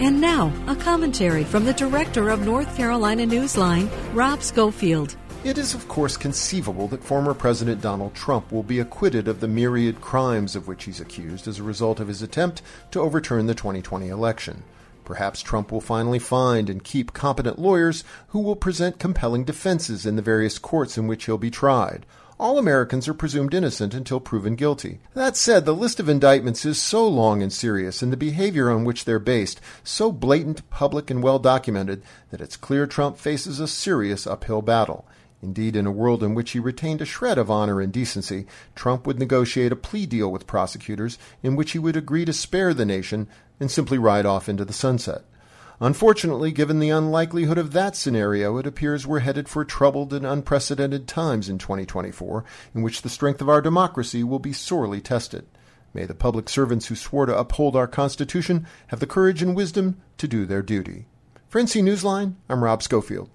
And now, a commentary from the director of North Carolina Newsline, Rob Schofield. It is, of course, conceivable that former President Donald Trump will be acquitted of the myriad crimes of which he's accused as a result of his attempt to overturn the 2020 election. Perhaps Trump will finally find and keep competent lawyers who will present compelling defenses in the various courts in which he'll be tried all Americans are presumed innocent until proven guilty. That said, the list of indictments is so long and serious, and the behavior on which they're based so blatant, public, and well documented, that it's clear Trump faces a serious uphill battle. Indeed, in a world in which he retained a shred of honor and decency, Trump would negotiate a plea deal with prosecutors in which he would agree to spare the nation and simply ride off into the sunset. Unfortunately, given the unlikelihood of that scenario, it appears we're headed for troubled and unprecedented times in 2024, in which the strength of our democracy will be sorely tested. May the public servants who swore to uphold our Constitution have the courage and wisdom to do their duty. For NC Newsline, I'm Rob Schofield.